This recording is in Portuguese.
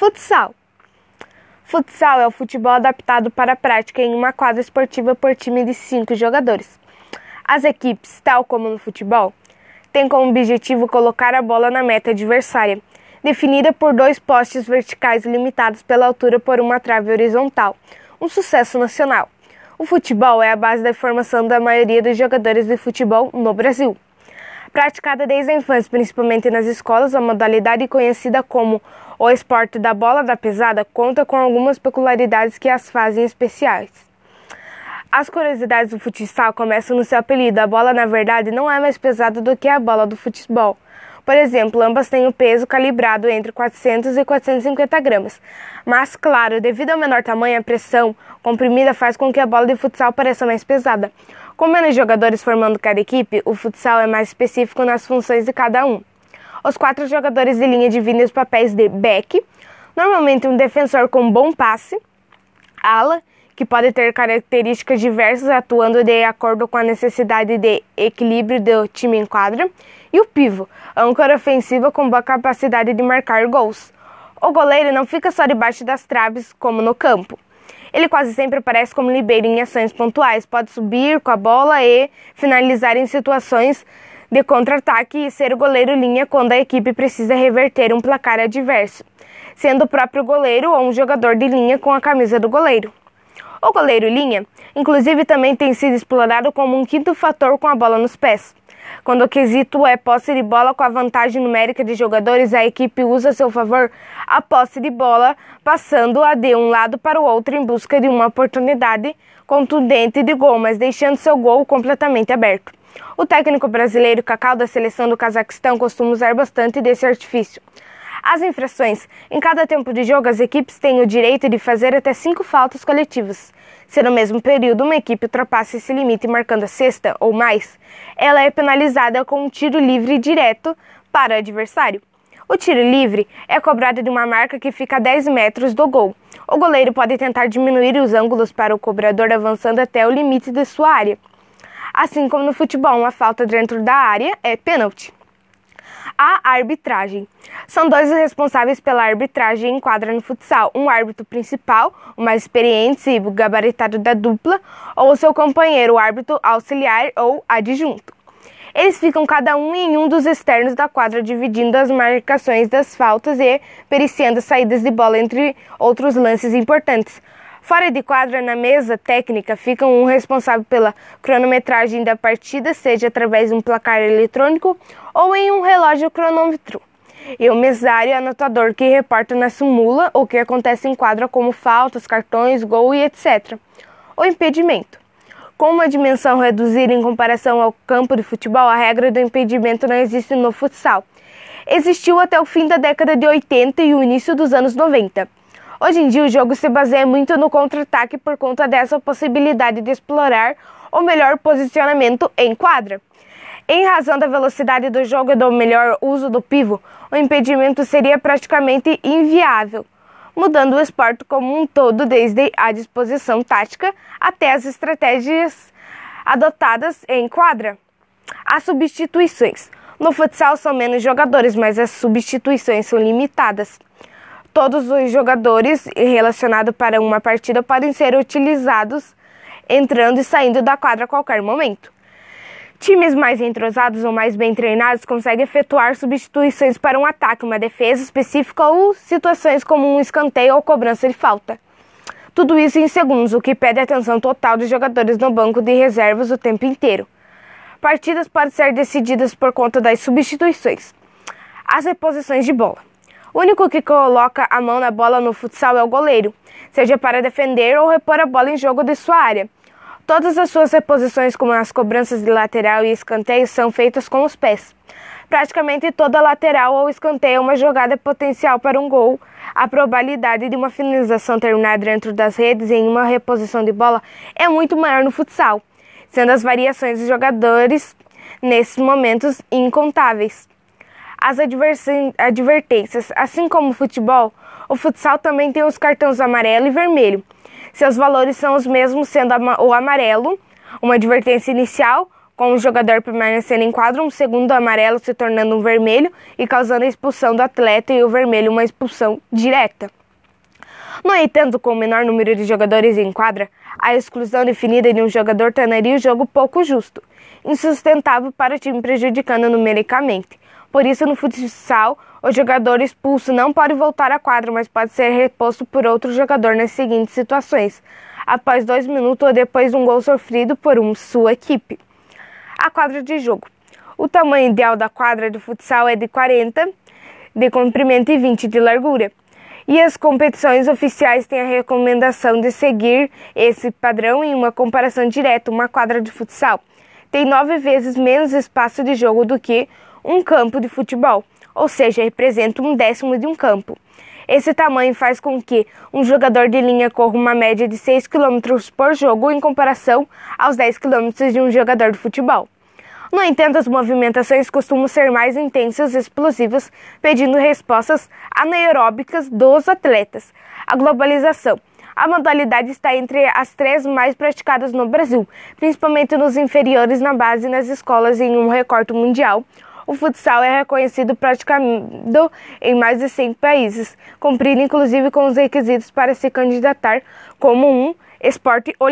Futsal. Futsal é o futebol adaptado para a prática em uma quadra esportiva por time de cinco jogadores. As equipes, tal como no futebol, têm como objetivo colocar a bola na meta adversária, definida por dois postes verticais limitados pela altura por uma trave horizontal. Um sucesso nacional. O futebol é a base da formação da maioria dos jogadores de futebol no Brasil. Praticada desde a infância, principalmente nas escolas, a modalidade conhecida como o esporte da bola da pesada conta com algumas peculiaridades que as fazem especiais. As curiosidades do futsal começam no seu apelido. A bola, na verdade, não é mais pesada do que a bola do futebol. Por exemplo, ambas têm o peso calibrado entre 400 e 450 gramas. Mas, claro, devido ao menor tamanho, a pressão comprimida faz com que a bola de futsal pareça mais pesada. Com menos jogadores formando cada equipe, o futsal é mais específico nas funções de cada um. Os quatro jogadores de linha dividem os papéis de back, normalmente um defensor com bom passe, ala, que pode ter características diversas atuando de acordo com a necessidade de equilíbrio do time em quadra, e o pivo, âncora ofensiva com boa capacidade de marcar gols. O goleiro não fica só debaixo das traves, como no campo. Ele quase sempre aparece como libero em ações pontuais, pode subir com a bola e finalizar em situações de contra-ataque e ser o goleiro linha quando a equipe precisa reverter um placar adverso, sendo o próprio goleiro ou um jogador de linha com a camisa do goleiro. O goleiro linha, inclusive, também tem sido explorado como um quinto fator com a bola nos pés. Quando o quesito é posse de bola com a vantagem numérica de jogadores, a equipe usa a seu favor a posse de bola, passando-a de um lado para o outro em busca de uma oportunidade contundente de gol, mas deixando seu gol completamente aberto. O técnico brasileiro Cacau da seleção do Cazaquistão costuma usar bastante desse artifício. As infrações. Em cada tempo de jogo, as equipes têm o direito de fazer até cinco faltas coletivas. Se no mesmo período uma equipe ultrapassa esse limite marcando a sexta ou mais, ela é penalizada com um tiro livre direto para o adversário. O tiro livre é cobrado de uma marca que fica a 10 metros do gol. O goleiro pode tentar diminuir os ângulos para o cobrador avançando até o limite de sua área. Assim como no futebol, uma falta dentro da área é pênalti. A arbitragem. São dois os responsáveis pela arbitragem em quadra no futsal: um árbitro principal, o mais experiente e gabaritado da dupla, ou seu companheiro, o árbitro auxiliar ou adjunto. Eles ficam cada um em um dos externos da quadra, dividindo as marcações das faltas e periciando saídas de bola, entre outros lances importantes. Fora de quadra, na mesa técnica, fica um responsável pela cronometragem da partida, seja através de um placar eletrônico ou em um relógio cronômetro. E o mesário anotador que reporta na súmula o que acontece em quadra, como faltas, cartões, gol e etc. O impedimento. Com uma dimensão reduzida em comparação ao campo de futebol, a regra do impedimento não existe no futsal. Existiu até o fim da década de 80 e o início dos anos 90. Hoje em dia, o jogo se baseia muito no contra-ataque por conta dessa possibilidade de explorar o melhor posicionamento em quadra. Em razão da velocidade do jogo e do melhor uso do pivo, o impedimento seria praticamente inviável, mudando o esporte como um todo, desde a disposição tática até as estratégias adotadas em quadra. As substituições. No futsal são menos jogadores, mas as substituições são limitadas. Todos os jogadores relacionados para uma partida podem ser utilizados entrando e saindo da quadra a qualquer momento. Times mais entrosados ou mais bem treinados conseguem efetuar substituições para um ataque, uma defesa específica ou situações como um escanteio ou cobrança de falta. Tudo isso em segundos, o que pede atenção total dos jogadores no banco de reservas o tempo inteiro. Partidas podem ser decididas por conta das substituições. As reposições de bola. O único que coloca a mão na bola no futsal é o goleiro, seja para defender ou repor a bola em jogo de sua área. Todas as suas reposições, como as cobranças de lateral e escanteio, são feitas com os pés. Praticamente toda lateral ou escanteio é uma jogada potencial para um gol. A probabilidade de uma finalização terminar dentro das redes em uma reposição de bola é muito maior no futsal, sendo as variações de jogadores nesses momentos incontáveis as advertências. Assim como o futebol, o futsal também tem os cartões amarelo e vermelho. Seus valores são os mesmos, sendo o amarelo uma advertência inicial com o jogador permanecendo em quadro, um segundo amarelo se tornando um vermelho e causando a expulsão do atleta e o vermelho uma expulsão direta. No entanto, com o menor número de jogadores em quadra, a exclusão definida de um jogador tornaria o jogo pouco justo, insustentável para o time prejudicando numericamente. Por isso, no futsal, o jogador expulso não pode voltar à quadra, mas pode ser reposto por outro jogador nas seguintes situações: após dois minutos ou depois de um gol sofrido por um, sua equipe. A quadra de jogo. O tamanho ideal da quadra de futsal é de 40 de comprimento e 20 de largura. E as competições oficiais têm a recomendação de seguir esse padrão em uma comparação direta. Uma quadra de futsal tem nove vezes menos espaço de jogo do que um campo de futebol, ou seja, representa um décimo de um campo. Esse tamanho faz com que um jogador de linha corra uma média de 6 km por jogo em comparação aos 10 km de um jogador de futebol. No entanto, as movimentações costumam ser mais intensas e explosivas, pedindo respostas anaeróbicas dos atletas. A globalização. A modalidade está entre as três mais praticadas no Brasil, principalmente nos inferiores, na base e nas escolas em um recorte mundial. O futsal é reconhecido praticado em mais de 100 países, cumprindo inclusive com os requisitos para se candidatar como um esporte.